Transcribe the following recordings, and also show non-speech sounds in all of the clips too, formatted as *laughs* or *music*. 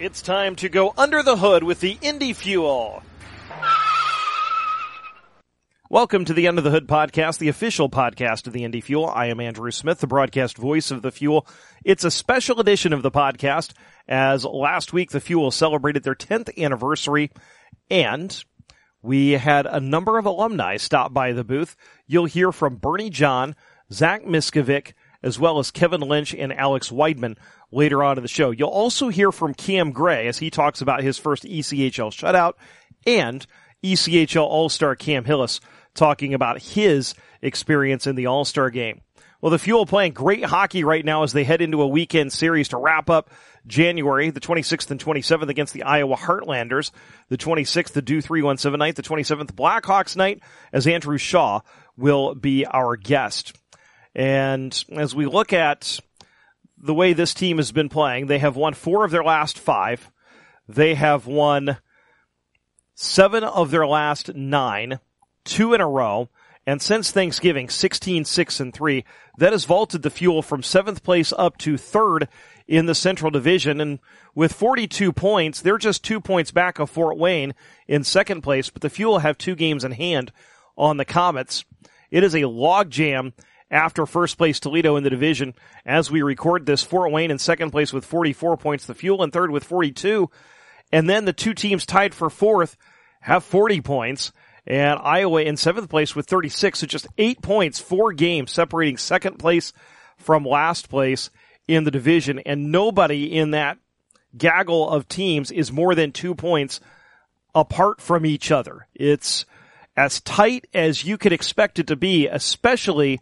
It's time to go under the hood with the Indy Fuel. Welcome to the Under the Hood podcast, the official podcast of the Indy Fuel. I am Andrew Smith, the broadcast voice of the Fuel. It's a special edition of the podcast as last week the Fuel celebrated their 10th anniversary and we had a number of alumni stop by the booth. You'll hear from Bernie John, Zach Miskovic, as well as Kevin Lynch and Alex Wideman later on in the show. You'll also hear from Cam Gray as he talks about his first ECHL shutout and ECHL All-Star Cam Hillis talking about his experience in the All-Star game. Well, the Fuel playing great hockey right now as they head into a weekend series to wrap up January, the 26th and 27th against the Iowa Heartlanders. The 26th, the Do 317 night. The 27th, Blackhawks night as Andrew Shaw will be our guest. And as we look at the way this team has been playing, they have won four of their last five. They have won seven of their last nine, two in a row. And since Thanksgiving, 16, 6, and 3, that has vaulted the Fuel from seventh place up to third in the Central Division. And with 42 points, they're just two points back of Fort Wayne in second place, but the Fuel have two games in hand on the Comets. It is a logjam after first place Toledo in the division. As we record this, Fort Wayne in second place with 44 points, the Fuel in third with 42. And then the two teams tied for fourth have 40 points and Iowa in seventh place with 36. So just eight points, four games separating second place from last place in the division. And nobody in that gaggle of teams is more than two points apart from each other. It's as tight as you could expect it to be, especially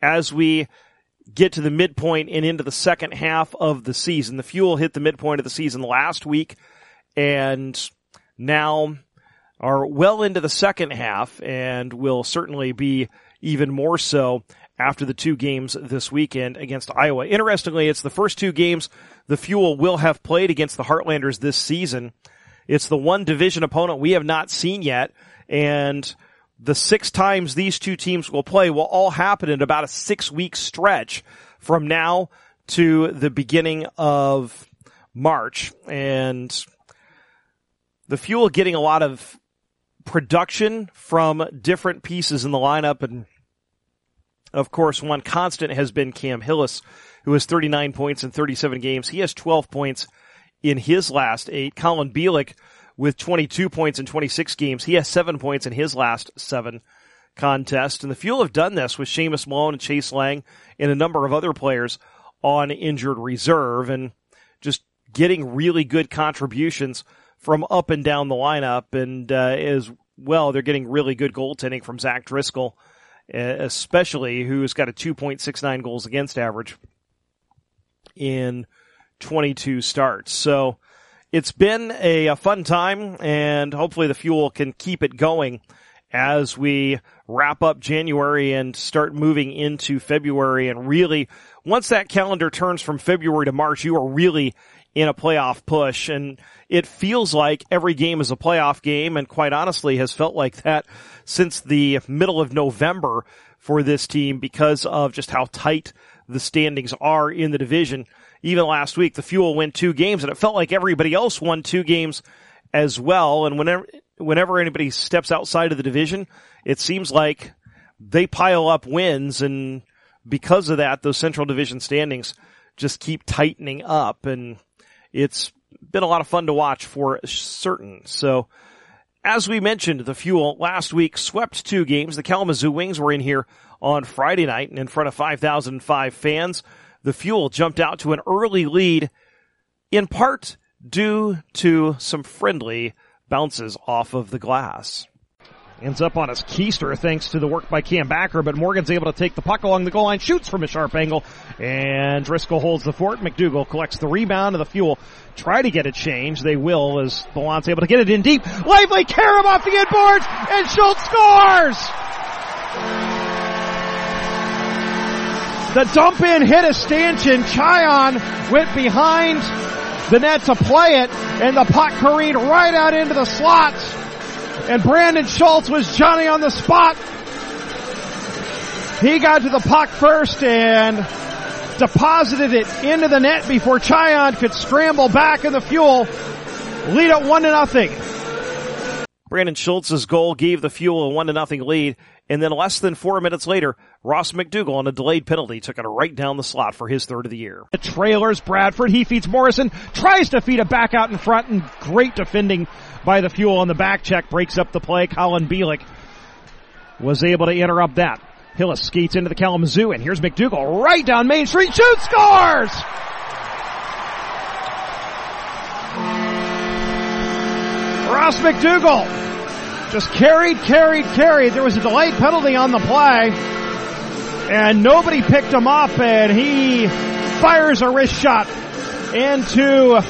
as we get to the midpoint and into the second half of the season. The Fuel hit the midpoint of the season last week and now are well into the second half and will certainly be even more so after the two games this weekend against Iowa. Interestingly, it's the first two games the Fuel will have played against the Heartlanders this season. It's the one division opponent we have not seen yet and the six times these two teams will play will all happen in about a six week stretch from now to the beginning of March. And the Fuel getting a lot of production from different pieces in the lineup. And of course, one constant has been Cam Hillis, who has 39 points in 37 games. He has 12 points in his last eight. Colin Bielik with 22 points in 26 games. He has seven points in his last seven contests. And the Fuel have done this with Seamus Malone and Chase Lang and a number of other players on injured reserve and just getting really good contributions from up and down the lineup. And uh, as well, they're getting really good goaltending from Zach Driscoll, especially who's got a 2.69 goals against average in 22 starts. So it's been a, a fun time, and hopefully the Fuel can keep it going as we wrap up January and start moving into February. And really, once that calendar turns from February to March, you are really in a playoff push. And it feels like every game is a playoff game. And quite honestly has felt like that since the middle of November for this team because of just how tight the standings are in the division even last week, the Fuel win two games, and it felt like everybody else won two games as well. And whenever whenever anybody steps outside of the division, it seems like they pile up wins, and because of that, those Central Division standings just keep tightening up, and it's been a lot of fun to watch for certain. So. As we mentioned, the Fuel last week swept two games. The Kalamazoo Wings were in here on Friday night and in front of 5,005 fans the Fuel jumped out to an early lead, in part due to some friendly bounces off of the glass. Ends up on his keister thanks to the work by Cam Backer, but Morgan's able to take the puck along the goal line, shoots from a sharp angle, and Driscoll holds the fort. McDougall collects the rebound of the Fuel. Try to get a change. They will as Ballant's able to get it in deep. Lively Karam off the inboards, and Schultz scores! The dump in hit a stanchion. Chyon went behind the net to play it, and the puck careened right out into the slots. And Brandon Schultz was Johnny on the spot. He got to the puck first, and deposited it into the net before Chyon could scramble back in the fuel. Lead at one to nothing. Brandon Schultz's goal gave the Fuel a one to nothing lead, and then less than four minutes later, Ross McDougall on a delayed penalty took it right down the slot for his third of the year. The trailers, Bradford, he feeds Morrison, tries to feed it back out in front, and great defending by the Fuel on the back check breaks up the play. Colin Bielik was able to interrupt that. Hillis skates into the Kalamazoo, and here's McDougall right down Main Street, shoots, scores! Ross McDougall just carried, carried, carried. There was a delayed penalty on the play, and nobody picked him up, and he fires a wrist shot into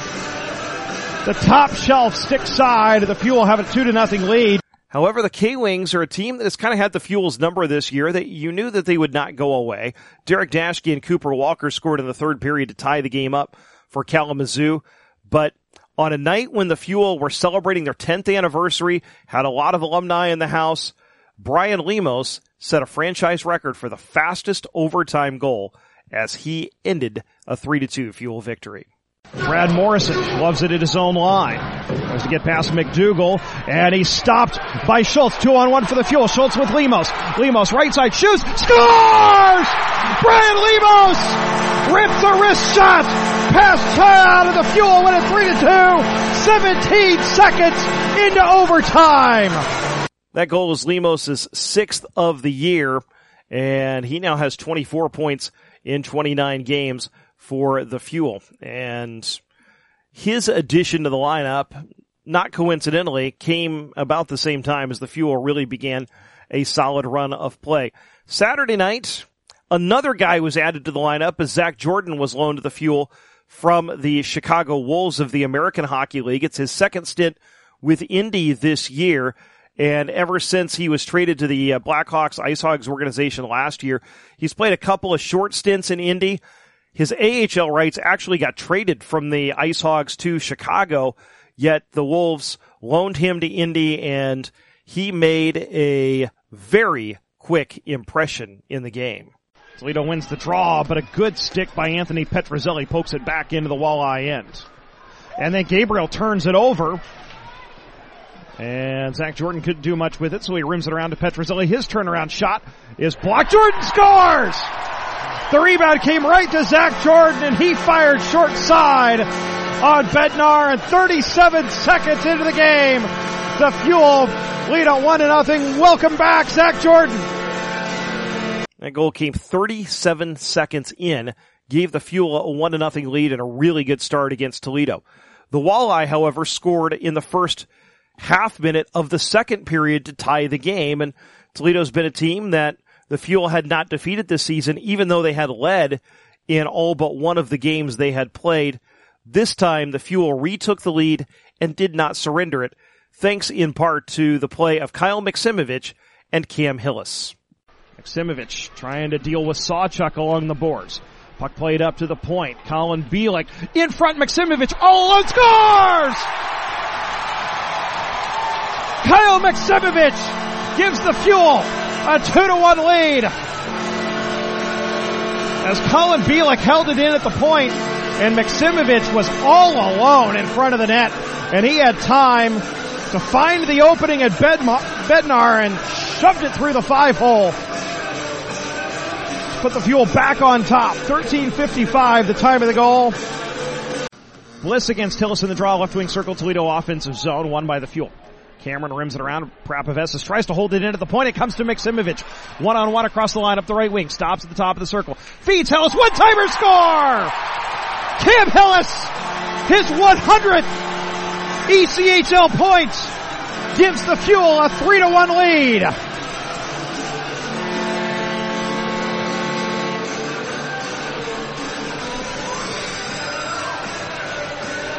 the top shelf stick side. The Fuel have a two to nothing lead. However, the K-Wings are a team that has kind of had the Fuel's number this year that you knew that they would not go away. Derek Dashke and Cooper Walker scored in the third period to tie the game up for Kalamazoo, but on a night when the Fuel were celebrating their 10th anniversary, had a lot of alumni in the house, Brian Lemos set a franchise record for the fastest overtime goal as he ended a 3-2 Fuel victory. Brad Morrison loves it at his own line. Tries to get past McDougall, and he's stopped by Schultz. Two on one for the Fuel. Schultz with Lemos. Lemos right side shoots, scores! Brian Lemos rips a wrist shot past out of the Fuel win it three to two. 17 seconds into overtime. That goal was Lemos's sixth of the year, and he now has 24 points in 29 games for the Fuel. And his addition to the lineup, not coincidentally, came about the same time as the Fuel really began a solid run of play. Saturday night, another guy was added to the lineup as Zach Jordan was loaned to the Fuel from the Chicago Wolves of the American Hockey League. It's his second stint with Indy this year. And ever since he was traded to the uh, Blackhawks Ice Hogs organization last year, he's played a couple of short stints in Indy. His AHL rights actually got traded from the Ice Hogs to Chicago, yet the Wolves loaned him to Indy and he made a very quick impression in the game. Toledo wins the draw, but a good stick by Anthony Petrozelli pokes it back into the walleye end. And then Gabriel turns it over. And Zach Jordan couldn't do much with it, so he rims it around to Petrozelli. His turnaround shot is blocked. Jordan scores! The rebound came right to Zach Jordan and he fired short side on Bednar and 37 seconds into the game. The Fuel lead at one to nothing. Welcome back, Zach Jordan. That goal came 37 seconds in, gave the Fuel a one to nothing lead and a really good start against Toledo. The Walleye, however, scored in the first half minute of the second period to tie the game and Toledo's been a team that the Fuel had not defeated this season, even though they had led in all but one of the games they had played. This time, the Fuel retook the lead and did not surrender it, thanks in part to the play of Kyle Maximovich and Cam Hillis. Maximovich trying to deal with Sawchuk along the boards. Puck played up to the point. Colin Bielik in front. Maximovich oh, all alone scores! Kyle Maximovich gives the Fuel a two to one lead. As Colin Bielik held it in at the point, and Maximovich was all alone in front of the net, and he had time to find the opening at Bednar and shoved it through the five hole. Put the fuel back on top. 13.55, the time of the goal. Bliss against Hillis in the draw, left wing circle, Toledo offensive zone, won by the fuel. Cameron rims it around. Prapavessis tries to hold it in at the point. It comes to Maximovich. One on one across the line up the right wing. Stops at the top of the circle. Feeds Hillis. One timer score! Cam Hillis, his 100th ECHL points gives the Fuel a 3 to 1 lead.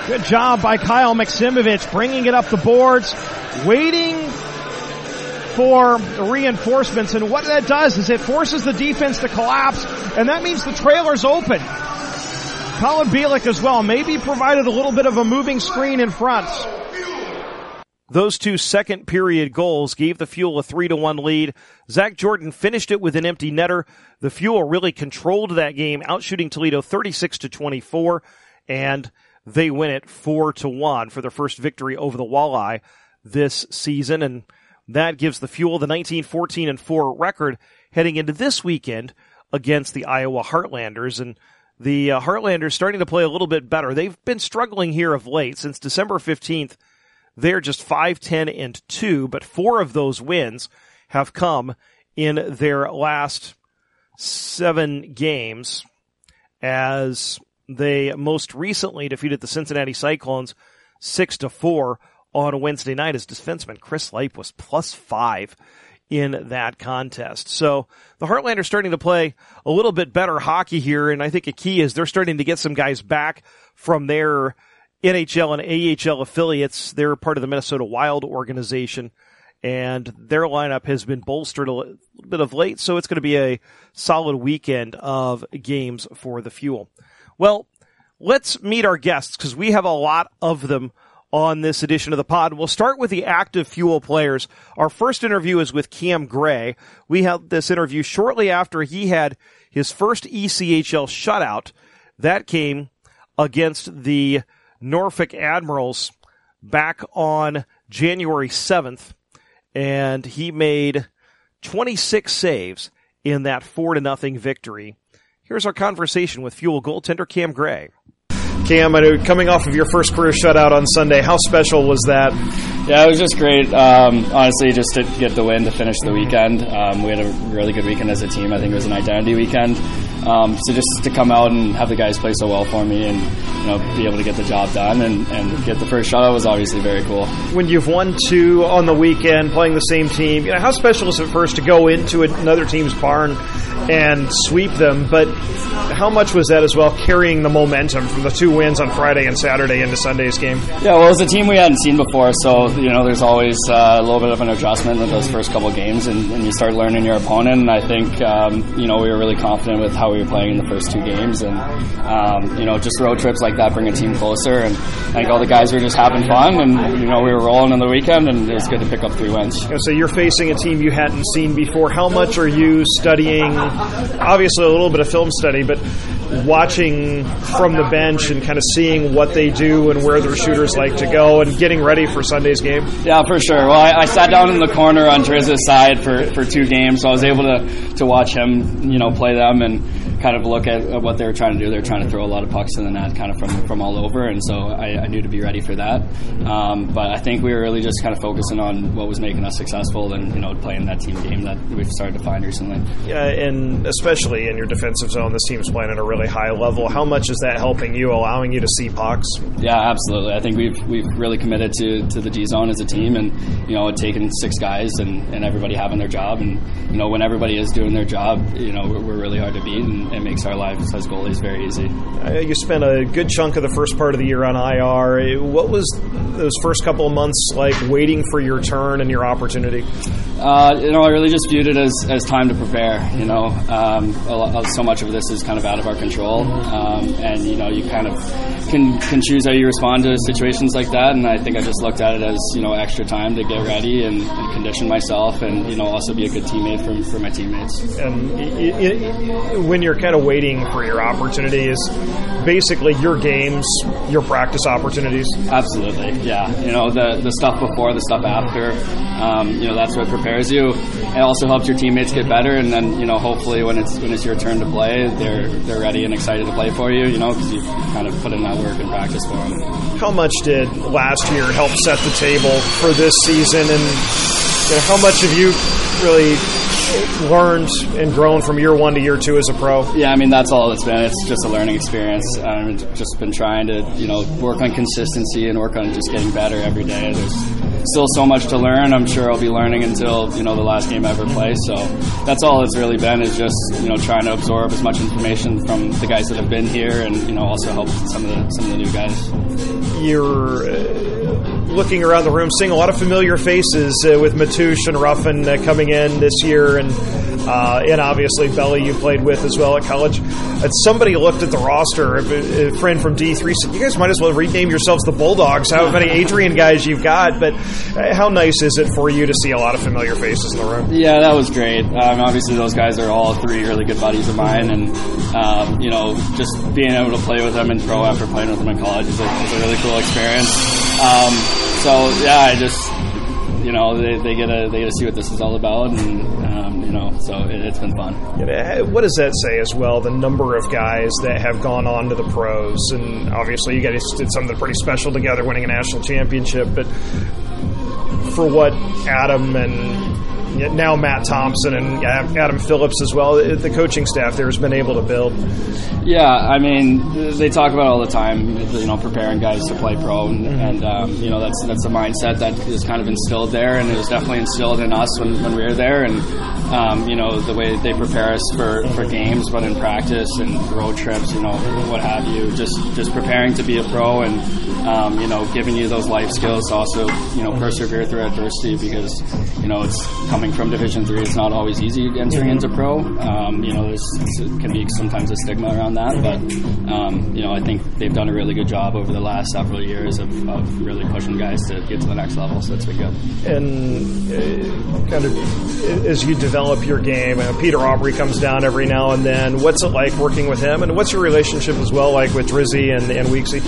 Good job by Kyle Maximovich bringing it up the boards, waiting for reinforcements. And what that does is it forces the defense to collapse, and that means the trailer's open. Colin Bielik as well maybe provided a little bit of a moving screen in front. those two second period goals gave the Fuel a three to one lead. Zach Jordan finished it with an empty netter. The Fuel really controlled that game, outshooting Toledo 36 to 24, and they win it four to one for their first victory over the Walleye this season. And that gives the Fuel the 19, 14 and four record heading into this weekend against the Iowa Heartlanders. And the uh, Heartlanders starting to play a little bit better. They've been struggling here of late since December 15th. They're just 5, 10 and 2, but four of those wins have come in their last seven games as they most recently defeated the Cincinnati Cyclones 6 to 4 on Wednesday night as defenseman Chris Leip was plus five in that contest. So the Heartlanders starting to play a little bit better hockey here, and I think a key is they're starting to get some guys back from their NHL and AHL affiliates. They're part of the Minnesota Wild organization, and their lineup has been bolstered a little bit of late, so it's going to be a solid weekend of games for the Fuel. Well, let's meet our guests because we have a lot of them on this edition of the pod. We'll start with the active fuel players. Our first interview is with Cam Gray. We had this interview shortly after he had his first ECHL shutout. That came against the Norfolk Admirals back on January 7th, and he made 26 saves in that 4 to nothing victory. Here's our conversation with Fuel goaltender Cam Gray. Cam, I know coming off of your first career shutout on Sunday, how special was that? Yeah, it was just great. Um, honestly, just to get the win to finish the weekend. Um, we had a really good weekend as a team. I think it was an identity weekend. Um, so just to come out and have the guys play so well for me and you know be able to get the job done and, and get the first shutout was obviously very cool. When you've won two on the weekend, playing the same team, you know how special is it first to go into another team's barn and sweep them? But how much was that as well, carrying the momentum from the two wins on Friday and Saturday into Sunday's game? Yeah, well, it was a team we hadn't seen before, so you know there's always uh, a little bit of an adjustment in those first couple games, and, and you start learning your opponent. And I think um, you know we were really confident with how we were playing in the first two games, and um, you know just road trips like that bring a team closer. And I think all the guys were just having fun, and you know we were rolling in the weekend, and it was good to pick up three wins. So you're facing a team you hadn't seen before. How much are you studying? Obviously, a little bit of film study, but watching from the bench and kind of seeing what they do and where their shooters like to go and getting ready for Sunday's game? Yeah, for sure. Well, I, I sat down in the corner on Triz's side for, for two games, so I was able to, to watch him, you know, play them and kind of look at, at what they were trying to do. They were trying to throw a lot of pucks in the net kind of from, from all over, and so I, I knew to be ready for that. Um, but I think we were really just kind of focusing on what was making us successful and, you know, playing that team game that we've started to find recently. Yeah, and especially in your defensive zone, this team's playing at a really high level. How much is that helping you, allowing you to see pucks? Yeah, absolutely. I think we've we've really committed to, to the G zone as a team, and you know, taking six guys and, and everybody having their job, and you know, when everybody is doing their job, you know, we're, we're really hard to beat, and it makes our lives as goalies very easy. Uh, you spent a good chunk of the first part of the year on IR. What was those first couple of months like, waiting for your turn and your opportunity? Uh, you know, I really just viewed it as, as time to prepare. You know, um, lot, so much of this is kind of out of our control, um, and you know, you kind of can can choose how you respond to situations like that. And I think I just looked at it as you know extra time to get ready and, and condition myself, and you know also be a good teammate for, for my teammates. And it, it, when you're kind of waiting for your opportunity, is basically your games, your practice opportunities. Absolutely, yeah. You know the the stuff before, the stuff after. Um, you know that's what prepares you. It also helps your teammates get better, and then you know hopefully when it's when it's your turn to play, they're they're ready and excited to play for you. You know because you've kind of put in that and practice for them. How much did last year help set the table for this season, and you know, how much have you really learned and grown from year one to year two as a pro? Yeah, I mean that's all it's been. It's just a learning experience. I've just been trying to you know work on consistency and work on just getting better every day. There's still so much to learn. I'm sure I'll be learning until you know the last game I ever play. So that's all it's really been is just you know trying to absorb as much information from the guys that have been here and you know also help some of the some of the new guys. You're. Uh, looking around the room, seeing a lot of familiar faces uh, with Matoush and Ruffin uh, coming in this year, and uh, and obviously Belly you played with as well at college. And somebody looked at the roster, a, a friend from D3 said, you guys might as well rename yourselves the Bulldogs, how many Adrian guys you've got, but uh, how nice is it for you to see a lot of familiar faces in the room? Yeah, that was great. Um, obviously, those guys are all three really good buddies of mine, and um, you know, just being able to play with them in pro after playing with them in college is a, is a really cool experience. Um, so yeah, I just you know they, they get to they get to see what this is all about, and um, you know, so it, has been fun. What does that say as well? The number of guys that have gone on to the pros, and obviously you guys did something pretty special together, winning a national championship, but for what Adam and now Matt Thompson and Adam Phillips as well. The coaching staff there has been able to build. Yeah, I mean, they talk about all the time, you know, preparing guys to play pro, and, mm-hmm. and um, you know that's that's a mindset that is kind of instilled there, and it was definitely instilled in us when, when we were there, and um, you know the way they prepare us for, for games, but in practice and road trips, you know, what have you, just just preparing to be a pro, and um, you know, giving you those life skills, to also you know, persevere through adversity because you know it's coming from Division Three. It's not always easy entering into pro. Um, you know, there's it can be sometimes a stigma around that, but um, you know, I think they've done a really good job over the last several years of, of really pushing guys to get to the next level. So it's been good. And uh, kind of as you develop your game, uh, Peter Aubry comes down every now and then. What's it like working with him, and what's your relationship as well like with Drizzy and, and Weeksy?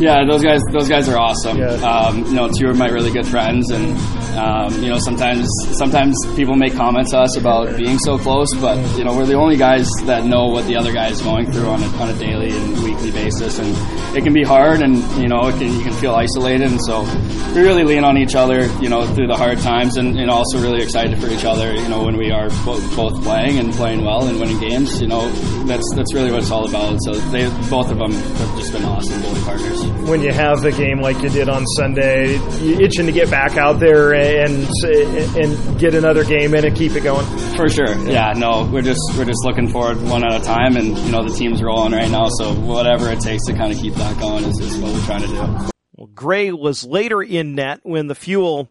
Yeah, those guys, those guys are awesome. Yeah. Um, you know, two of my really good friends, and um, you know, sometimes sometimes people make comments to us about being so close, but you know, we're the only guys that know what the other guy is going through on a, on a daily and weekly basis, and it can be hard, and you know, it can, you can feel isolated, and so we really lean on each other, you know, through the hard times, and, and also really excited for each other, you know, when we are both, both playing and playing well and winning games, you know, that's that's really what it's all about. So they both of them have just been awesome goalie partners. When you have a game like you did on Sunday, you itching to get back out there and and get another game in and keep it going. For sure, yeah. No, we're just we're just looking forward one at a time, and you know the team's rolling right now, so whatever it takes to kind of keep that going is, is what we're trying to do. Well, Gray was later in net when the Fuel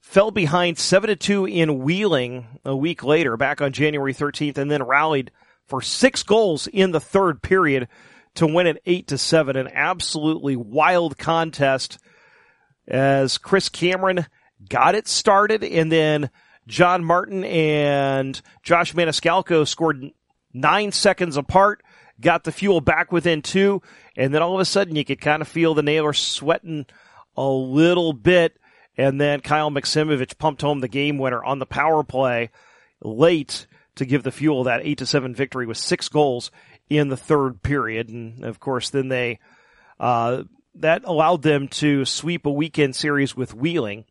fell behind seven to two in Wheeling a week later, back on January 13th, and then rallied for six goals in the third period to win it eight to seven. An absolutely wild contest as Chris Cameron got it started, and then John Martin and Josh Maniscalco scored nine seconds apart, got the fuel back within two, and then all of a sudden you could kind of feel the Nailers sweating a little bit, and then Kyle Maximovich pumped home the game winner on the power play late to give the fuel that eight to seven victory with six goals in the third period, and of course then they uh, that allowed them to sweep a weekend series with Wheeling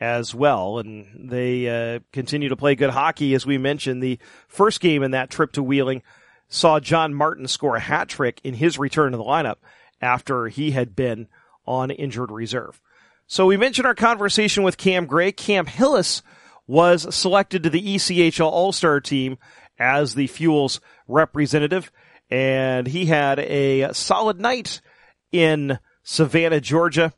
as well. And they uh, continue to play good hockey. As we mentioned, the first game in that trip to Wheeling saw John Martin score a hat trick in his return to the lineup after he had been on injured reserve. So we mentioned our conversation with Cam Gray. Cam Hillis was selected to the ECHL All-Star team as the Fuels representative, and he had a solid night in Savannah, Georgia,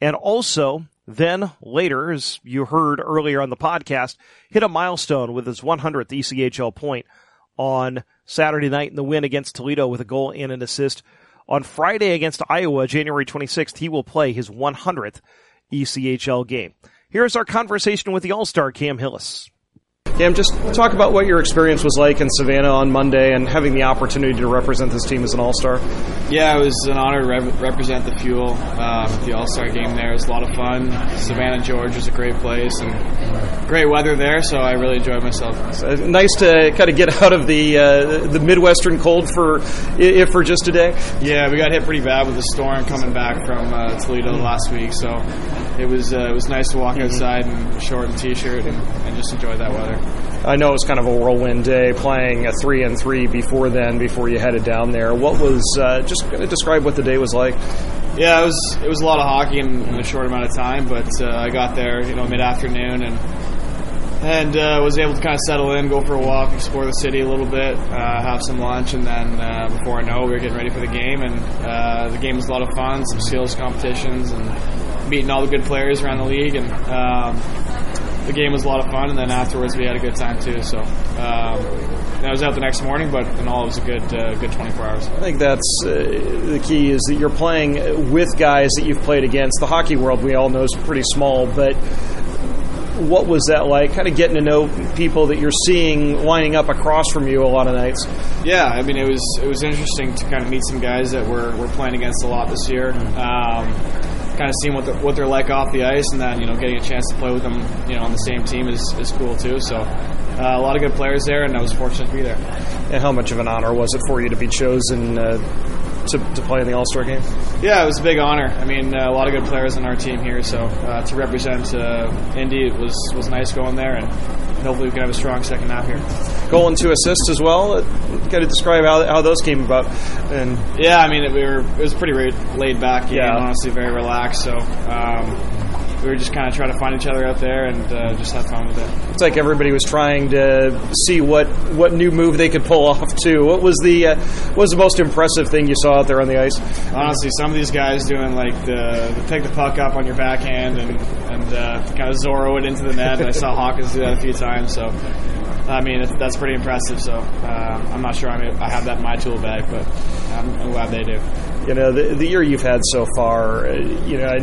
and also then later, as you heard earlier on the podcast, hit a milestone with his 100th ECHL point on Saturday night in the win against Toledo with a goal and an assist. On Friday against Iowa, January 26th, he will play his 100th ECHL game. Here's our conversation with the All-Star Cam Hillis. Cam, just talk about what your experience was like in Savannah on Monday and having the opportunity to represent this team as an All Star. Yeah, it was an honor to re- represent the Fuel um, the All Star game there. It was a lot of fun. Savannah, Georgia is a great place and great weather there, so I really enjoyed myself. So nice to kind of get out of the uh, the Midwestern cold for if for just a day. Yeah, we got hit pretty bad with the storm coming back from uh, Toledo mm-hmm. last week, so it was uh, it was nice to walk mm-hmm. outside in short and t-shirt and, and just enjoy that weather. I know it was kind of a whirlwind day, playing a three and three before then, before you headed down there. What was uh, just going to describe what the day was like? Yeah, it was it was a lot of hockey in, in a short amount of time, but uh, I got there, you know, mid afternoon and and uh, was able to kind of settle in, go for a walk, explore the city a little bit, uh, have some lunch, and then uh, before I know, we were getting ready for the game. And uh, the game was a lot of fun, some skills competitions, and meeting all the good players around the league. And um, the game was a lot of fun, and then afterwards we had a good time too. So um, I was out the next morning, but in all, it was a good uh, good 24 hours. I think that's uh, the key is that you're playing with guys that you've played against. The hockey world we all know is pretty small, but what was that like? Kind of getting to know people that you're seeing lining up across from you a lot of nights. Yeah, I mean it was it was interesting to kind of meet some guys that we're we're playing against a lot this year. Um, kind of seeing what they're, what they're like off the ice, and then you know getting a chance to play with them, you know, on the same team is, is cool too. So uh, a lot of good players there, and I was fortunate to be there. And how much of an honor was it for you to be chosen uh, to, to play in the All Star game? Yeah, it was a big honor. I mean, uh, a lot of good players on our team here, so uh, to represent uh, Indy it was was nice going there, and hopefully we can have a strong second half here. Goal and two assists as well. Got to describe how, how those came about. And yeah, I mean, it, we were it was pretty laid back game, yeah. honestly, very relaxed. So. Um, we were just kind of trying to find each other out there and uh, just have fun with it. It's like everybody was trying to see what, what new move they could pull *laughs* off too. What was the uh, what was the most impressive thing you saw out there on the ice? Honestly, some of these guys doing like the, the pick the puck up on your backhand and and uh, kind of Zorro it into the net. and I saw Hawkins do that a few times. So I mean, that's pretty impressive. So uh, I'm not sure I, mean, I have that in my tool bag, but I'm, I'm glad they do. You know, the, the year you've had so far, uh, you know,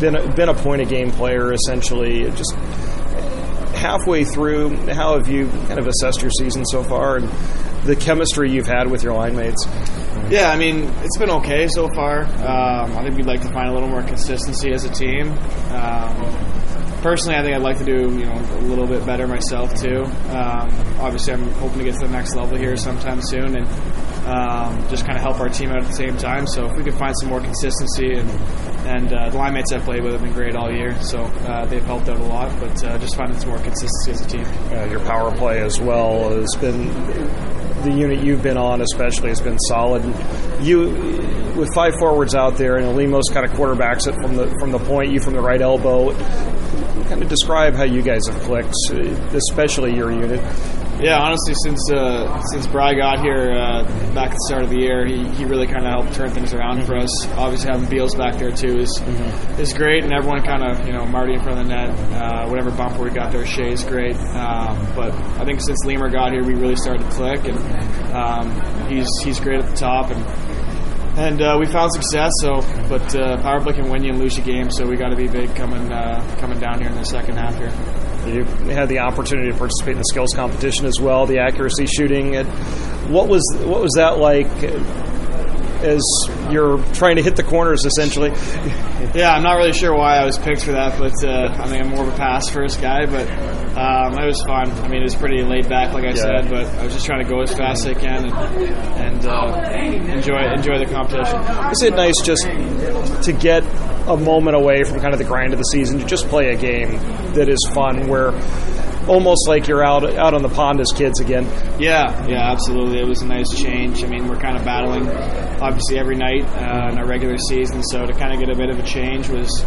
been a, been a point of game player essentially. Just halfway through, how have you kind of assessed your season so far and the chemistry you've had with your line mates? Yeah, I mean, it's been okay so far. Um, I think we'd like to find a little more consistency as a team. Um, personally, I think I'd like to do you know a little bit better myself too. Um, obviously, I'm hoping to get to the next level here sometime soon, and um, just kind of help our team out at the same time. So if we could find some more consistency and and uh, the line mates I've played with have been great all year, so uh, they've helped out a lot. But uh, just finding some more consistency as a team. your power play as well has been the unit you've been on, especially, has been solid. You with five forwards out there, and Lemos kind of quarterbacks it from the from the point, you from the right elbow kind of describe how you guys have clicked, especially your unit. Yeah, honestly, since uh, since Bry got here uh, back at the start of the year, he, he really kind of helped turn things around mm-hmm. for us. Obviously, having Beals back there too is mm-hmm. is great, and everyone kind of you know Marty in front of the net, uh, whatever bumper we got there, Shea is great. Um, but I think since Lemur got here, we really started to click, and um, he's he's great at the top and and uh, we found success. So, but uh, power play can win you and lose you games. So we got to be big coming uh, coming down here in the second half here. You had the opportunity to participate in the skills competition as well, the accuracy shooting. What was what was that like? As you're trying to hit the corners, essentially. Yeah, I'm not really sure why I was picked for that, but uh, I think I'm more of a pass first guy. But um, it was fun. I mean, it was pretty laid back, like I yeah. said, but I was just trying to go as fast as I can and, and uh, enjoy enjoy the competition. Is it nice just to get a moment away from kind of the grind of the season to just play a game that is fun, where almost like you're out out on the pond as kids again. Yeah, yeah, absolutely. It was a nice change. I mean, we're kind of battling obviously every night uh, in our regular season, so to kind of get a bit of a change was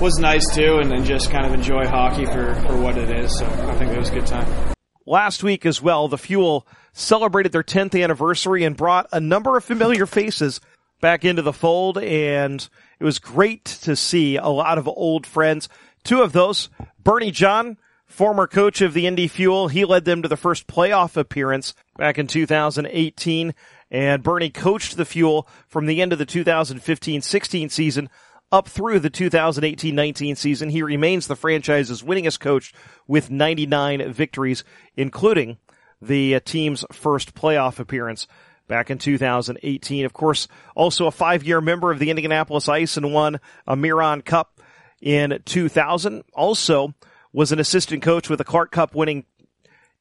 was nice too, and then just kind of enjoy hockey for for what it is. So I think it was a good time. Last week as well, the Fuel celebrated their 10th anniversary and brought a number of familiar faces back into the fold, and it was great to see a lot of old friends. Two of those, Bernie John, former coach of the Indy Fuel. He led them to the first playoff appearance back in 2018. And Bernie coached the Fuel from the end of the 2015-16 season up through the 2018-19 season. He remains the franchise's winningest coach with 99 victories, including the team's first playoff appearance back in 2018. Of course, also a five-year member of the Indianapolis Ice and won a Miron Cup in 2000. Also was an assistant coach with the Clark Cup winning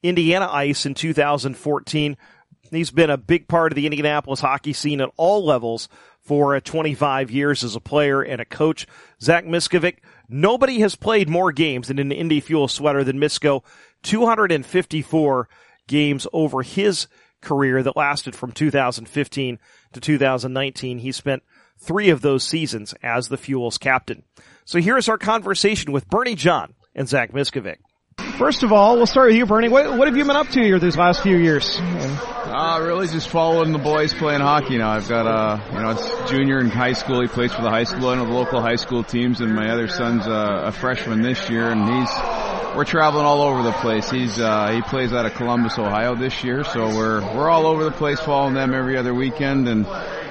Indiana Ice in 2014. He's been a big part of the Indianapolis hockey scene at all levels for uh, 25 years as a player and a coach. Zach Miskovic, nobody has played more games in an Indy Fuel sweater than Misko. 254 games over his career that lasted from 2015 to 2019. He spent three of those seasons as the Fuel's captain. So here's our conversation with Bernie John and Zach Miskovic. First of all, we'll start with you, Bernie. What, what have you been up to here these last few years? Uh, Uh, really just following the boys playing hockey now. I've got a, you know, it's junior in high school. He plays for the high school, and the local high school teams, and my other son's a, a freshman this year, and he's, we're traveling all over the place. He's, uh, he plays out of Columbus, Ohio this year, so we're, we're all over the place following them every other weekend, and,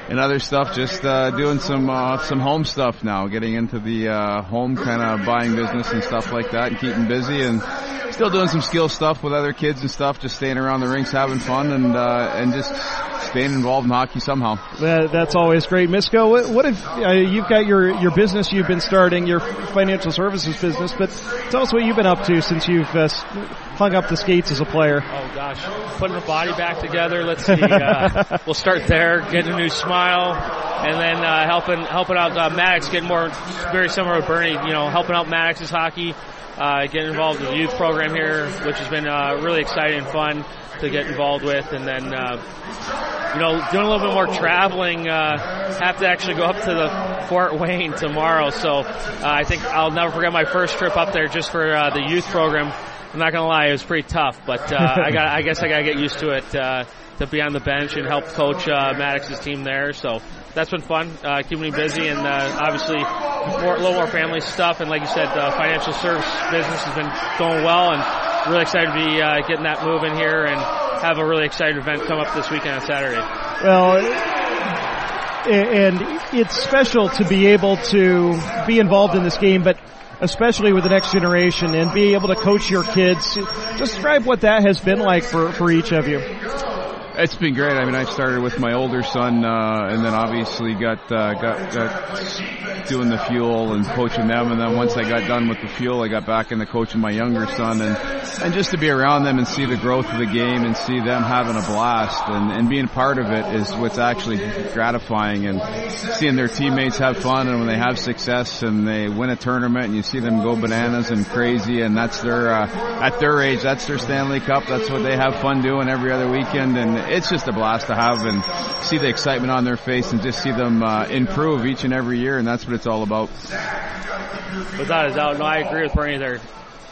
and other stuff, just uh, doing some uh, some home stuff now, getting into the uh, home kind of buying business and stuff like that, and keeping busy, and still doing some skill stuff with other kids and stuff, just staying around the rinks, having fun, and uh, and just staying involved in hockey somehow. That, that's always great, Misko. What, what if uh, you've got your your business you've been starting, your financial services business, but tell us what you've been up to since you've uh, hung up the skates as a player. Oh gosh, putting the body back together. Let's see. Uh, *laughs* we'll start there, getting a new smile, and then uh, helping helping out uh, Maddox, getting more very similar to Bernie. You know, helping out Maddox's hockey. Uh, getting involved with the youth program here, which has been uh, really exciting and fun to get involved with, and then uh, you know doing a little bit more traveling. Uh, have to actually go up to the Fort Wayne tomorrow, so uh, I think I'll never forget my first trip up there just for uh, the youth program. I'm not gonna lie, it was pretty tough, but uh, *laughs* I got I guess I gotta get used to it uh, to be on the bench and help coach uh, Maddox's team there. So that's been fun, uh, keeping me busy, and uh, obviously more, a little more family stuff. And like you said, financial service business has been going well, and really excited to be uh, getting that moving here and have a really exciting event come up this weekend on Saturday. Well, and it's special to be able to be involved in this game, but especially with the next generation and be able to coach your kids. Describe what that has been like for, for each of you. It's been great. I mean, I started with my older son, uh, and then obviously got, uh, got got doing the fuel and coaching them. And then once I got done with the fuel, I got back into coaching my younger son, and and just to be around them and see the growth of the game and see them having a blast and and being part of it is what's actually gratifying. And seeing their teammates have fun and when they have success and they win a tournament and you see them go bananas and crazy, and that's their uh, at their age, that's their Stanley Cup. That's what they have fun doing every other weekend, and it's just a blast to have and see the excitement on their face and just see them uh, improve each and every year, and that's what it's all about. Without a doubt, no, I agree with Bernie there.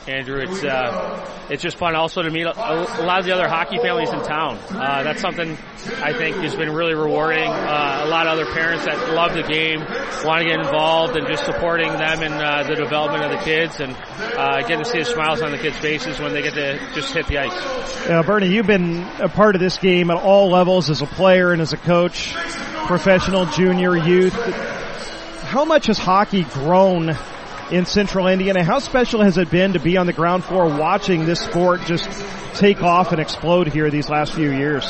Andrew. It's uh, it's just fun also to meet a, lot of the other hockey families in town. Uh, that's something I think has been really rewarding. Uh, a lot of other parents that love the game want to get involved and just supporting them in uh, the development of the kids and uh, getting to see the smiles on the kids' faces when they get to just hit the ice. Yeah, Bernie, you've been a part of this game at all levels as a player and as a coach, professional, junior, youth. How much has hockey grown in central Indiana. How special has it been to be on the ground floor watching this sport just take off and explode here these last few years?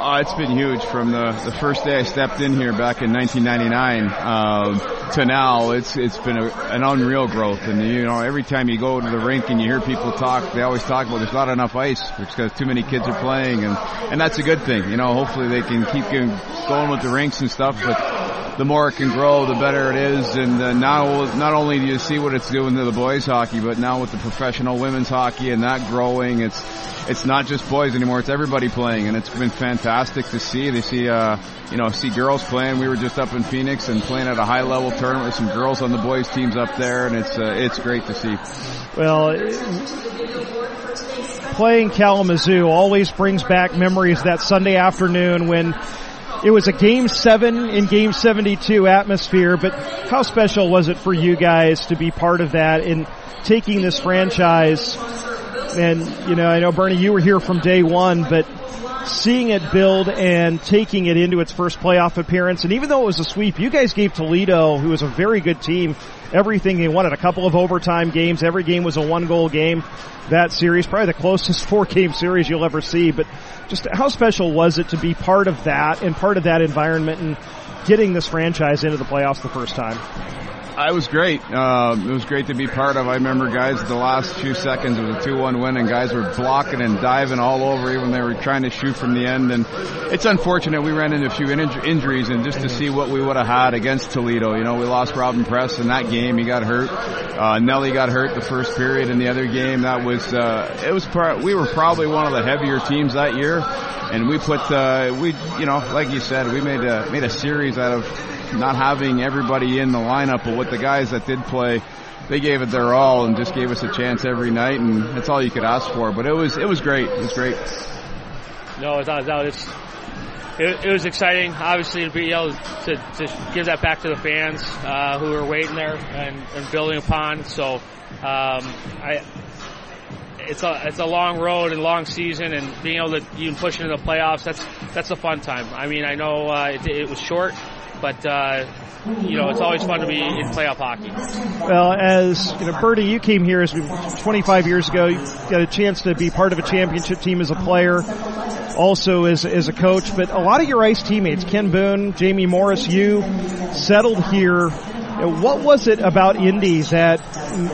Uh, it's been huge from the, the first day I stepped in here back in 1999 um, to now. It's it's been a, an unreal growth, and you know every time you go to the rink and you hear people talk, they always talk about there's not enough ice because too many kids are playing, and and that's a good thing. You know, hopefully they can keep going with the rinks and stuff, but the more it can grow, the better it is. And uh, now, not only do you see what it's doing to the boys hockey, but now with the professional women's hockey and that growing, it's it's not just boys anymore; it's everybody playing, and it's been fantastic to see. They see, uh, you know, see girls playing. We were just up in Phoenix and playing at a high level tournament with some girls on the boys teams up there, and it's uh, it's great to see. Well. Playing Kalamazoo always brings back memories that Sunday afternoon when it was a game seven in game 72 atmosphere, but how special was it for you guys to be part of that in taking this franchise? And, you know, I know Bernie, you were here from day one, but seeing it build and taking it into its first playoff appearance. And even though it was a sweep, you guys gave Toledo, who was a very good team, everything they wanted. A couple of overtime games. Every game was a one goal game. That series, probably the closest *laughs* four game series you'll ever see. But just how special was it to be part of that and part of that environment and getting this franchise into the playoffs the first time? It was great. Uh, it was great to be part of. I remember guys the last few seconds it was a 2-1 win and guys were blocking and diving all over even they were trying to shoot from the end and it's unfortunate we ran into a few in- injuries and just to see what we would have had against Toledo. You know, we lost Robin Press in that game. He got hurt. Uh, Nelly got hurt the first period in the other game. That was, uh, it was, pro- we were probably one of the heavier teams that year and we put, uh, we, you know, like you said, we made a, made a series out of not having everybody in the lineup, but with the guys that did play, they gave it their all and just gave us a chance every night, and that's all you could ask for. But it was it was great. It was great. No, a doubt, it's it, it was exciting, obviously, to be able to, to give that back to the fans uh, who were waiting there and, and building upon. So, um, I it's a it's a long road and long season, and being able to even push into the playoffs that's that's a fun time. I mean, I know uh, it, it was short, but uh, you know it's always fun to be in playoff hockey. Well, as you know, Bernie, you came here as 25 years ago. You got a chance to be part of a championship team as a player, also as as a coach. But a lot of your ice teammates, Ken Boone, Jamie Morris, you settled here. What was it about Indies that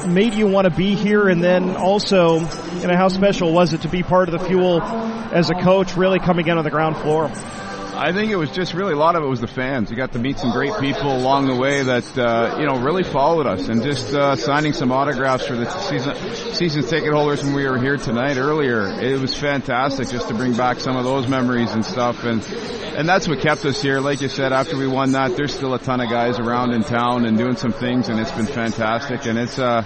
made you want to be here? And then also, you know, how special was it to be part of the fuel as a coach, really coming in on the ground floor? I think it was just really a lot of it was the fans. You got to meet some great people along the way that uh, you know really followed us, and just uh, signing some autographs for the season season ticket holders when we were here tonight earlier. It was fantastic just to bring back some of those memories and stuff, and and that's what kept us here. Like you said, after we won that, there's still a ton of guys around in town and doing some things, and it's been fantastic, and it's uh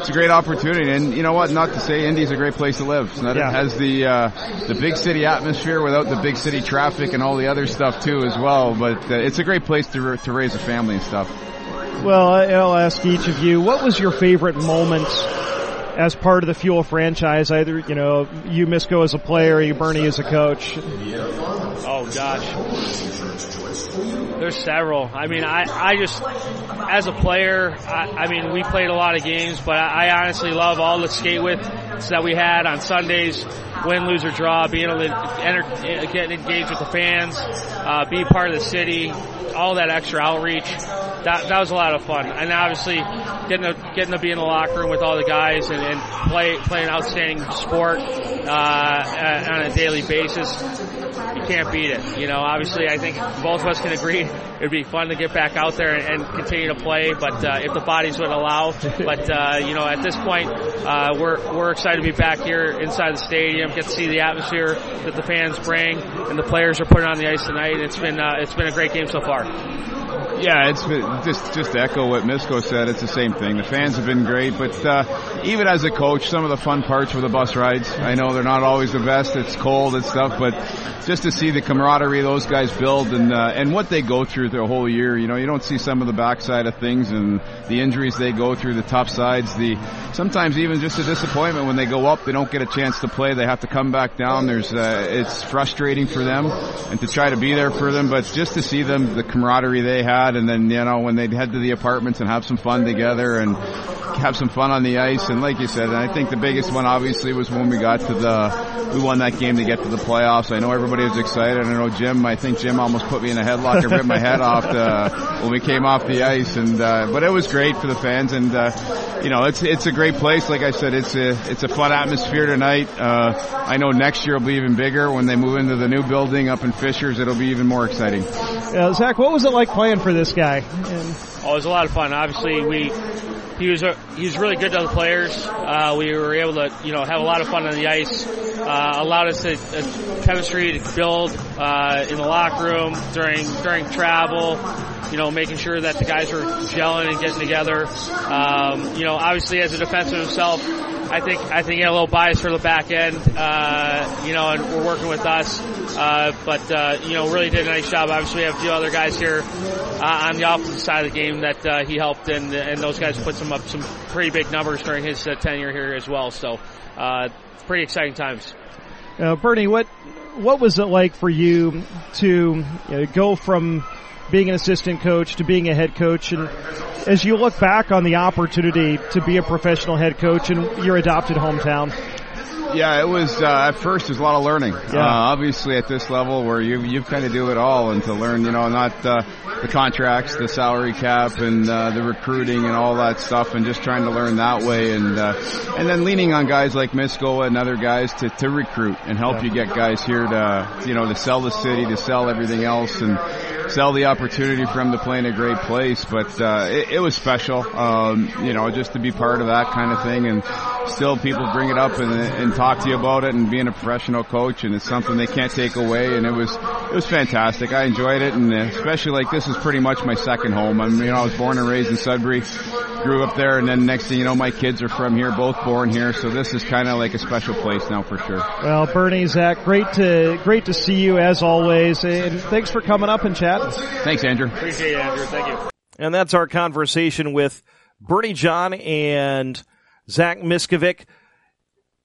it's a great opportunity. And you know what? Not to say Indy's a great place to live. So that yeah. it has the uh, the big city atmosphere without the big city traffic and all the other stuff too as well. But uh, it's a great place to to raise a family and stuff. Well, I'll ask each of you, what was your favorite moment as part of the Fuel franchise? Either you know you Misko as a player, you Bernie as a coach. Oh gosh, there's several. I mean, I I just as a player, I, I mean, we played a lot of games, but I, I honestly love all the skate with that we had on Sundays win, lose, or draw, being able to enter, get engaged with the fans, uh, be part of the city, all that extra outreach. That, that was a lot of fun. And obviously, getting to, getting to be in the locker room with all the guys and, and play, play an outstanding sport, uh, on a daily basis you can't beat it. You know, obviously, I think both of us can agree *laughs* it'd be fun to get back out there and, and continue to play. But uh, if the bodies would allow, but uh, you know, at this point, uh, we're we're excited to be back here inside the stadium, get to see the atmosphere that the fans bring, and the players are putting on the ice tonight. It's been uh, it's been a great game so far. Yeah, it's just just to echo what Misko said. It's the same thing. The fans have been great, but uh, even as a coach, some of the fun parts were the bus rides. I know they're not always the best. It's cold and stuff, but just to see the camaraderie those guys build and uh, and what they go through the whole year. You know, you don't see some of the backside of things and the injuries they go through, the tough sides, the sometimes even just a disappointment when they go up, they don't get a chance to play. They have to come back down. There's uh, it's frustrating for them and to try to be there for them, but just to see them, the camaraderie they had, and then you know when they'd head to the apartments and have some fun together and have some fun on the ice. And like you said, I think the biggest one obviously was when we got to the we won that game to get to the playoffs. I know everybody was excited. I know Jim. I think Jim almost put me in a headlock and ripped my head off when we came off the ice. And uh, but it was great for the fans, and uh, you know it's it's a great place. Like I said, it's a it's a fun atmosphere tonight. Uh, I know next year will be even bigger when they move into the new building up in Fishers. It'll be even more exciting. Uh, Zach, what was it like playing for this guy? And- oh, it was a lot of fun. Obviously, we he was a, he was really good to the players. Uh, we were able to you know have a lot of fun on the ice. Uh, allowed us to uh, chemistry to build uh, in the locker room during during travel. You know, making sure that the guys were gelling and getting together. Um, you know, obviously as a defenseman himself, I think I think he had a little bias for the back end. Uh, you know, and we're working with us. Uh, but uh, you know, really did a nice job. Obviously, we have a few other guys here uh, on the opposite side of the game that uh, he helped, and and those guys put some up some pretty big numbers during his uh, tenure here as well. So, uh, pretty exciting times. Uh, Bernie, what what was it like for you to you know, go from being an assistant coach to being a head coach, and as you look back on the opportunity to be a professional head coach in your adopted hometown? Yeah, it was uh, at first. There's a lot of learning. Yeah. Uh, obviously, at this level where you you kind of do it all, and to learn, you know, not uh, the contracts, the salary cap, and uh, the recruiting and all that stuff, and just trying to learn that way, and uh, and then leaning on guys like Misko and other guys to to recruit and help yeah. you get guys here to you know to sell the city, to sell everything else, and sell the opportunity for him to play in a great place. But uh, it, it was special, um, you know, just to be part of that kind of thing, and still people bring it up and, and talk to you about it, and being a professional coach, and it's something they can't take away. And it was it was fantastic. I enjoyed it, and especially like this is pretty much my second home. I mean, you know, I was born and raised in Sudbury grew up there, and then next thing you know, my kids are from here, both born here. So this is kind of like a special place now for sure. Well, Bernie, Zach, great to great to see you as always, and thanks for coming up and chatting. Thanks, Andrew. Appreciate it, Andrew. Thank you. And that's our conversation with Bernie John and Zach Miskovic.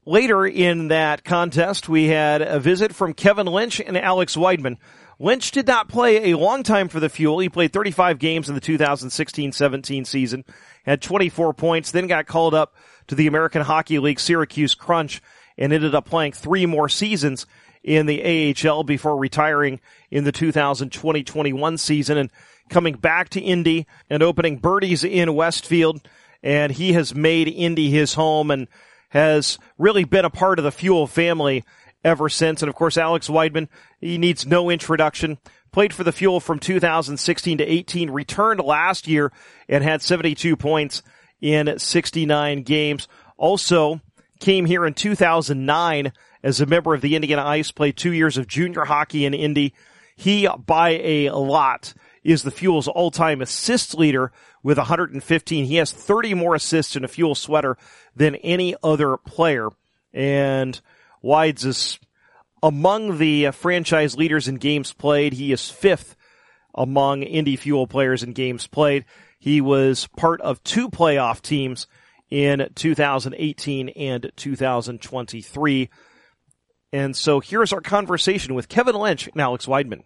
Later in that contest, we had a visit from Kevin Lynch and Alex Wideman. Lynch did not play a long time for the Fuel. He played 35 games in the 2016-17 season, had 24 points, then got called up to the American Hockey League Syracuse Crunch and ended up playing three more seasons in the AHL before retiring in the 2020-21 season and coming back to Indy and opening Birdies in Westfield. And he has made Indy his home and has really been a part of the Fuel family ever since. And of course, Alex Wideman, he needs no introduction. Played for the Fuel from 2016 to 18, returned last year and had 72 points in 69 games. Also came here in 2009 as a member of the Indiana Ice, played two years of junior hockey in Indy. He, by a lot, is the Fuel's all-time assist leader with 115. He has 30 more assists in a Fuel sweater than any other player. And Wides is among the franchise leaders in games played. He is fifth among Indy Fuel players in games played. He was part of two playoff teams in 2018 and 2023. And so here's our conversation with Kevin Lynch and Alex Wideman.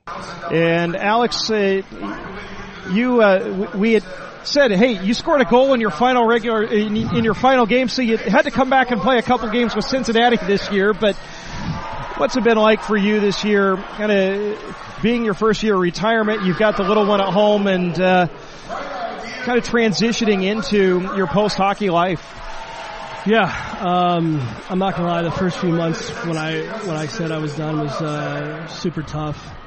And Alex, uh, you uh, we had said, hey, you scored a goal in your final regular in, in, your final game, so you had to come back and play a couple games with Cincinnati this year. But what's it been like for you this year? Kind of being your first year of retirement, you've got the little one at home, and uh, kind of transitioning into your post hockey life. Yeah, um, I'm not gonna lie. The first few months when I when I said I was done was uh, super tough.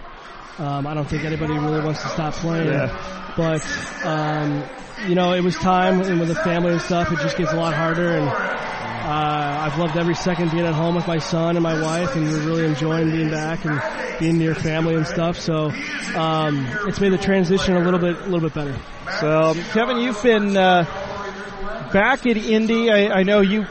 Um, I don't think anybody really wants to stop playing, Yeah. but um, you know it was time, and with the family and stuff, it just gets a lot harder. And uh, I've loved every second being at home with my son and my wife, and we're really enjoying being back and being near family and stuff. So um, it's made the transition a little bit a little bit better. So, Kevin, you've been uh, back at Indy. I, I know you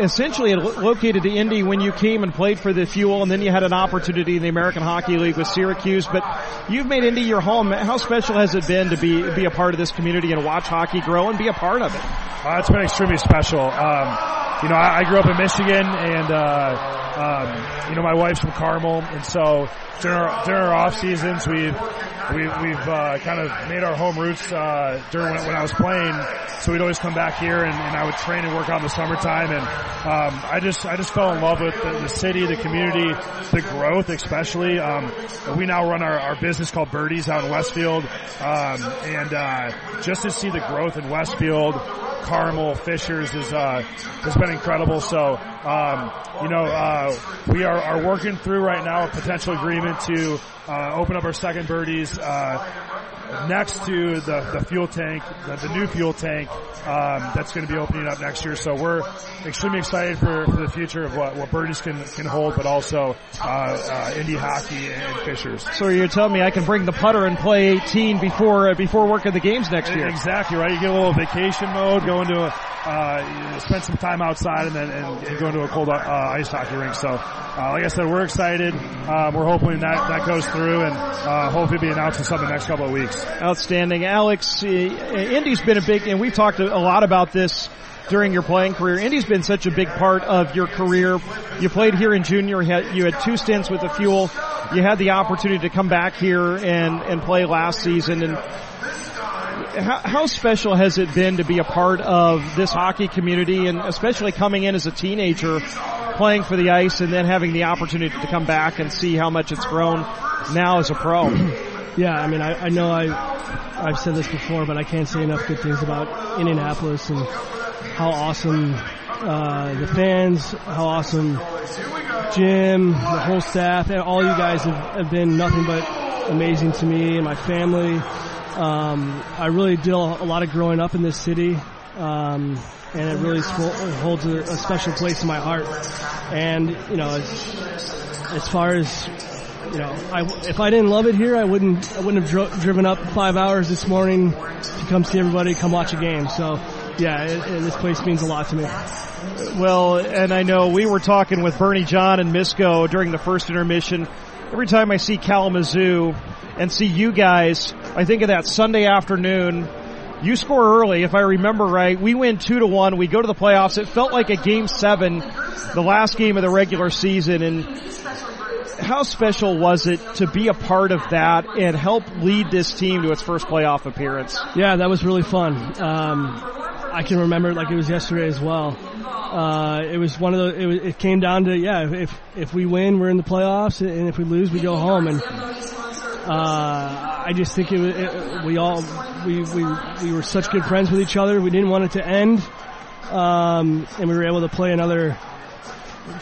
essentially had located to Indy when you came and played for the Fuel, and then you had an opportunity in the American Hockey League with Syracuse. But you've made Indy your home. How special has it been to be be a part of this community and watch hockey grow and be a part of it? Uh, it's been extremely special. Um, you know, I, I grew up in Michigan, and uh, um, you know, my wife's from Carmel, and so during our, during our off seasons, we've we, we've uh, kind of made our home roots uh, during when, when I was playing. So we'd always come back here, and, and I would train and work out in the summertime. And um, I just I just fell in love with the, the city, the community, the growth, especially. Um, we now run our, our business called Birdies out in Westfield, um, and uh, just to see the growth in Westfield. Carmel, Fishers is uh, has been incredible. So um, you know uh, we are, are working through right now a potential agreement to uh, open up our second birdies uh, next to the, the fuel tank, the, the new fuel tank um, that's going to be opening up next year. So we're extremely excited for, for the future of what, what birdies can can hold, but also uh, uh, Indy hockey and Fishers. So you're telling me I can bring the putter and play 18 before uh, before working the games next year? Exactly right. You get a little vacation mode, go into a, uh, spend some time outside, and then and, and go into a cold uh, ice hockey rink. So, uh, like I said, we're excited. Um, we're hoping that that goes through, and uh, hopefully be announcing something the next couple of weeks. Outstanding. Alex, uh, Indy's been a big, and we've talked a lot about this during your playing career. Indy's been such a big part of your career. You played here in junior. You had, you had two stints with the Fuel. You had the opportunity to come back here and, and play last season. And how, how special has it been to be a part of this hockey community and especially coming in as a teenager, playing for the ice and then having the opportunity to come back and see how much it's grown now as a pro? *clears throat* Yeah, I mean, I, I know I, I've said this before, but I can't say enough good things about Indianapolis and how awesome uh, the fans, how awesome Jim, the whole staff, and all you guys have, have been nothing but amazing to me and my family. Um, I really did a lot of growing up in this city, um, and it really holds a, special place in my heart. And you know, as, as far as you know, I, if I didn't love it here, I wouldn't I wouldn't have dro- driven up five hours this morning to come see everybody, come watch a game. So yeah, it, it, this place means a lot to me. Well, and I know we were talking with Bernie John and Misko during the first intermission. Every time I see Kalamazoo and see you guys, I think of that Sunday afternoon. You score early, if I remember right. We win two to one. We go to the playoffs. It felt like a game seven, the last game of the regular season. And how special was it to be a part of that and help lead this team to its first playoff appearance? Yeah, that was really fun. Um, I can remember it like it was yesterday as well. Uh, it was one of the. It, it, came down to yeah. If if we win, we're in the playoffs, and if we lose, we go home. And uh, I just think it, it, we all we, we we were such good friends with each other. We didn't want it to end, um, and we were able to play another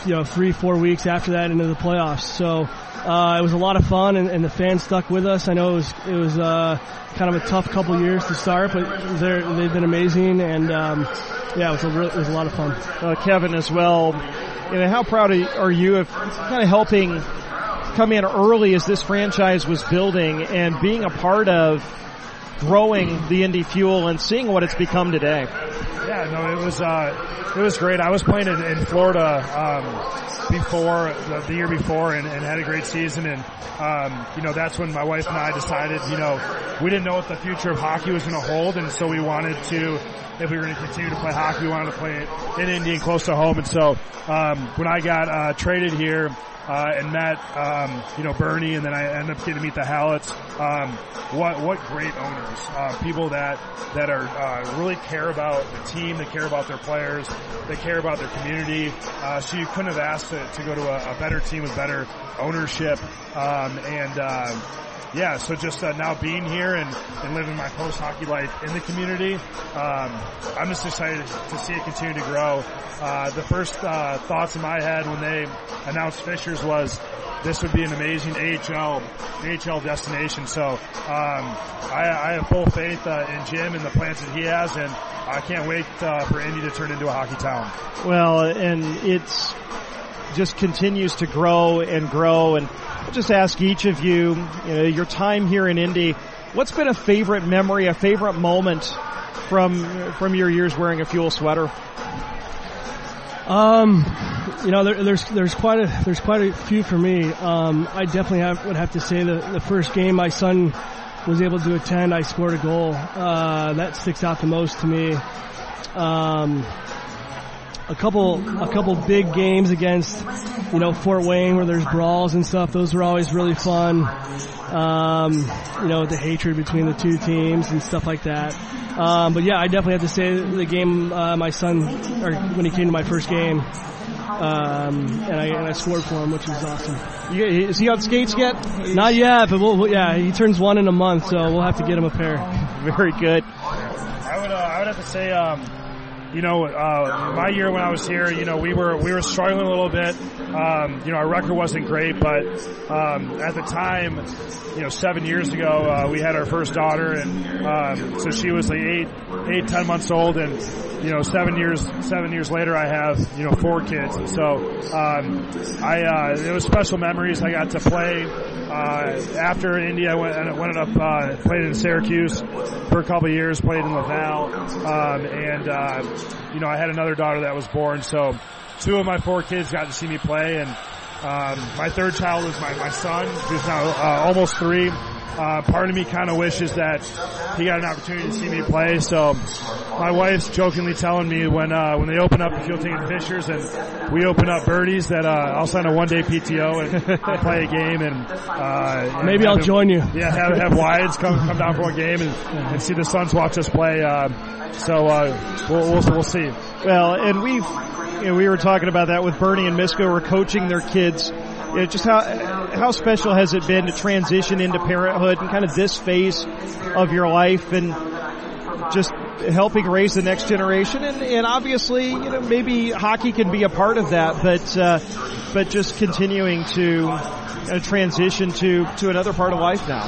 you know three four weeks after that into the playoffs. So uh, it was a lot of fun, and, and, the fans stuck with us. I know it was it was uh, kind of a tough couple years to start, but they've been amazing, and um, yeah, it was a it was a lot of fun. Uh, Kevin as well. You know, how proud are you of kind of helping come in early as this franchise was building and being a part of growing the Indy Fuel and seeing what it's become today? Yeah, no, it was uh, it was great. I was playing in, in Florida um, before the, the, year before and, and, had a great season. And um, you know that's when my wife and I decided, you know, we didn't know what the future of hockey was going to hold, and so we wanted to if we were going to continue to play hockey, we wanted to play it in Indy and close to home. And so um, when I got uh, traded here, uh, and met, um, you know, Bernie, and then I ended up getting to meet the Halletts. Um, what what great owners, uh, people that that are uh, really care about the team, they care about their players, they care about their community. Uh, so you couldn't have asked to, to go to a, a, better team with better ownership, um, and uh, yeah, so just uh, now being here and, and living my post hockey life in the community, um, I'm just excited to see it continue to grow. Uh, the first uh, thoughts in my head when they announced Fishers was this would be an amazing AHL AHL destination. So um, I, I, have full faith uh, in Jim and the plans that he has, and I can't wait uh, for Indy to turn into a hockey town. Well, and it's just continues to grow and grow and I'll just ask each of you, you know, your time here in Indy, what's been a favorite memory, a favorite moment from from your years wearing a fuel sweater? Um, you know, there, there's there's quite a there's quite a few for me. Um, I definitely have, would have to say the the first game my son was able to attend, I scored a goal. Uh, that sticks out the most to me. Um, a couple a couple big games against you know Fort Wayne where there's brawls and stuff. Those are always really fun. Um, you know the hatred between the two teams and stuff like that. Um, but yeah, I definitely have to say the game uh, my son or when he came to my first game. Um, and I and I scored for him, which was awesome. You, is he on skates yet? Not yet, but we'll, yeah, he turns one in a month, so we'll have to get him a pair. Very good. I would uh, I would have to say um, you know, uh, my year when I was here, you know, we were we were struggling a little bit. Um, you know, our record wasn't great, but um, at the time, you know, seven years ago, uh, we had our first daughter, and um, so she was like eight, eight, ten months old, and you know, seven years, seven years later, I have you know four kids, and so um, I uh, it was special memories. I got to play uh, after India. I went, I went up, uh, played in Syracuse for a couple of years, played in Laval, um, and uh, you know, I had another daughter that was born, so two of my four kids got to see me play, and um, my third child is my, my son, who's now uh, almost three. Uh, part of me kind of wishes that he got an opportunity to see me play. So my wife's jokingly telling me when uh, when they open up the Fuel Tank Fishers and we open up birdies that uh, I'll sign a one day PTO and, and play a game and uh, maybe I'll him, join you. Yeah, have have wides come come down for a game and, and see the sons watch us play. Uh, so uh, we'll, we'll we'll see. Well, and we've you know, we were talking about that with Bernie and Misko. We're coaching their kids. You know, just how how special has it been to transition into parenthood and kind of this phase of your life and just helping raise the next generation? And, and obviously you know maybe hockey can be a part of that but uh, but just continuing to transition to to another part of life now.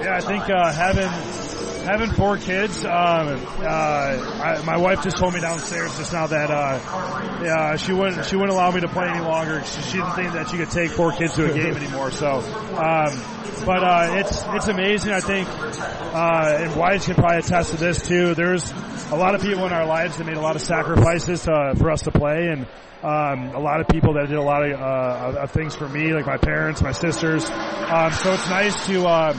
Yeah I think uh, having having four kids. Um, uh, I, my wife just told me downstairs just now that uh, she wouldn't she wouldn't allow me to play any longer. She, she didn't think that she could take four kids to a game anymore. So, um, but uh, it's it's amazing. I think, uh, and Wyatt can probably attest to this too. There's a lot of people in our lives that made a lot of sacrifices to, for us to play, and um, a lot of people that did a lot of, uh, of things for me, like my parents, my sisters. Um, so it's nice to uh,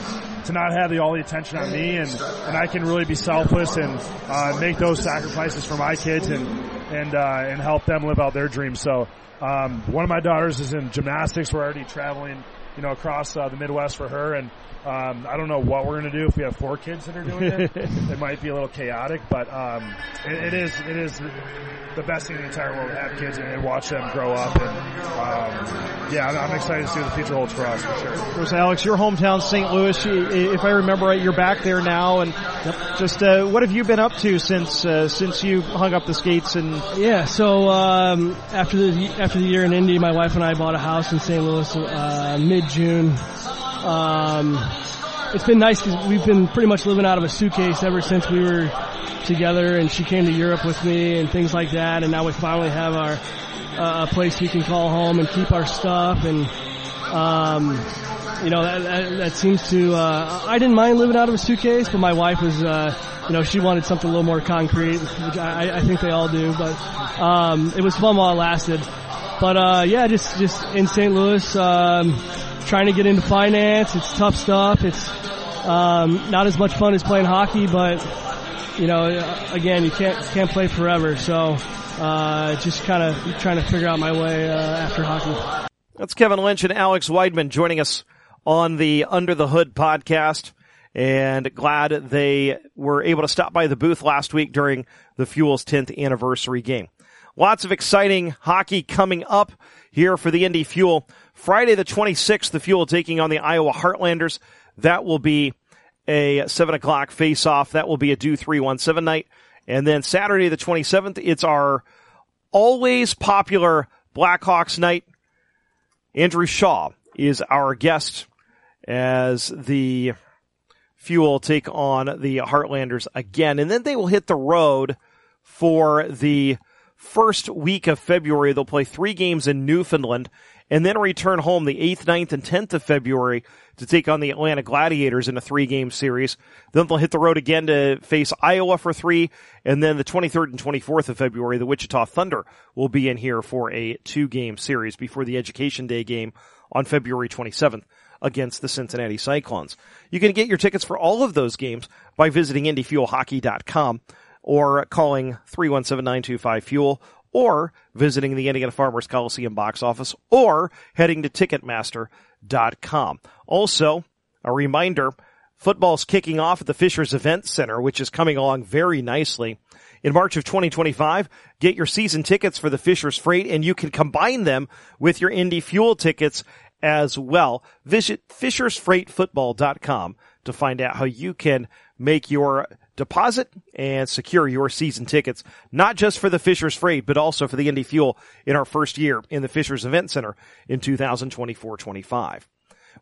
to not have the, all the attention on me, and and I can really be selfless and uh, make those sacrifices for my kids and and uh, and help them live out their dreams. So um, one of my daughters is in gymnastics. We're already traveling, you know, across uh, the Midwest for her, and um, I don't know what we're going to do if we have four kids that are doing it. *laughs* it might be a little chaotic, but um, it, it is it is the best thing in the entire world to have kids and, and watch them grow up. And um, yeah, I'm, I'm, excited to see what the future holds for us for sure. Of course, Alex, your hometown, St. Louis. If I remember right, you're back there now, and just uh, what have you been up to since uh, since you hung up the skates? And yeah, so um, after the after the year in Indy, my wife and I bought a house in St. Louis uh, mid June. Um, it's been nice because we've been pretty much living out of a suitcase ever since we were together, and she came to Europe with me and things like that. And now we finally have our uh, a place we can call home and keep our stuff. And um, you know that, that, that seems to. Uh, I didn't mind living out of a suitcase, but my wife was, uh, you know, she wanted something a little more concrete, which I, I think they all do. But um, it was fun while it lasted. But uh, yeah, just just in St. Louis. Um, trying to get into finance. It's tough stuff. It's um, not as much fun as playing hockey, but you know, again, you can't can't play forever. So uh, just kind of trying to figure out my way uh, after hockey. That's Kevin Lynch and Alex Wideman joining us on the Under the Hood podcast. And glad they were able to stop by the booth last week during the Fuel's 10th anniversary game. Lots of exciting hockey coming up here for the Indy Fuel. Friday the 26th, the Fuel taking on the Iowa Heartlanders. That will be a 7 o'clock face-off. That will be a Do 317 night. And then Saturday the 27th, it's our always popular Blackhawks night. Andrew Shaw is our guest as the Fuel take on the Heartlanders again. And then they will hit the road for the first week of February. They'll play three games in Newfoundland and then return home the 8th, 9th, and 10th of February to take on the Atlanta Gladiators in a three game series. Then they'll hit the road again to face Iowa for three, and then the 23rd and 24th of February, the Wichita Thunder will be in here for a two game series before the Education Day game on February 27th against the Cincinnati Cyclones. You can get your tickets for all of those games by visiting IndyFuelHockey.com or calling 317-925-FUEL or visiting the Indiana Farmers Coliseum box office or heading to Ticketmaster.com. Also, a reminder, football's kicking off at the Fishers Event Center, which is coming along very nicely. In March of 2025, get your season tickets for the Fishers Freight and you can combine them with your Indy Fuel tickets as well. Visit fishersfreightfootball.com to find out how you can make your deposit and secure your season tickets, not just for the Fishers Freight, but also for the Indy Fuel in our first year in the Fishers Event Center in 2024-25.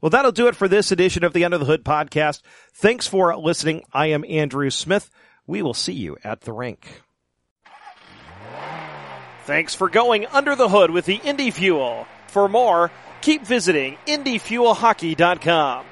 Well, that'll do it for this edition of the Under the Hood podcast. Thanks for listening. I am Andrew Smith. We will see you at the rink. Thanks for going under the hood with the Indy Fuel. For more, keep visiting IndyFuelHockey.com.